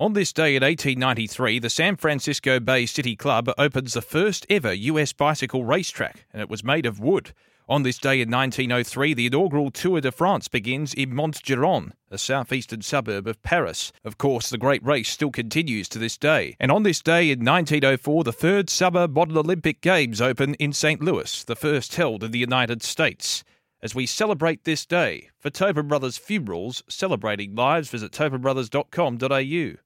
On this day in 1893, the San Francisco Bay City Club opens the first ever US bicycle racetrack, and it was made of wood. On this day in 1903, the inaugural Tour de France begins in Montgeron, a southeastern suburb of Paris. Of course, the great race still continues to this day. And on this day in 1904, the third Summer Modern Olympic Games open in St. Louis, the first held in the United States. As we celebrate this day, for Tobin Brothers Funerals, celebrating lives, visit tobinbrothers.com.au.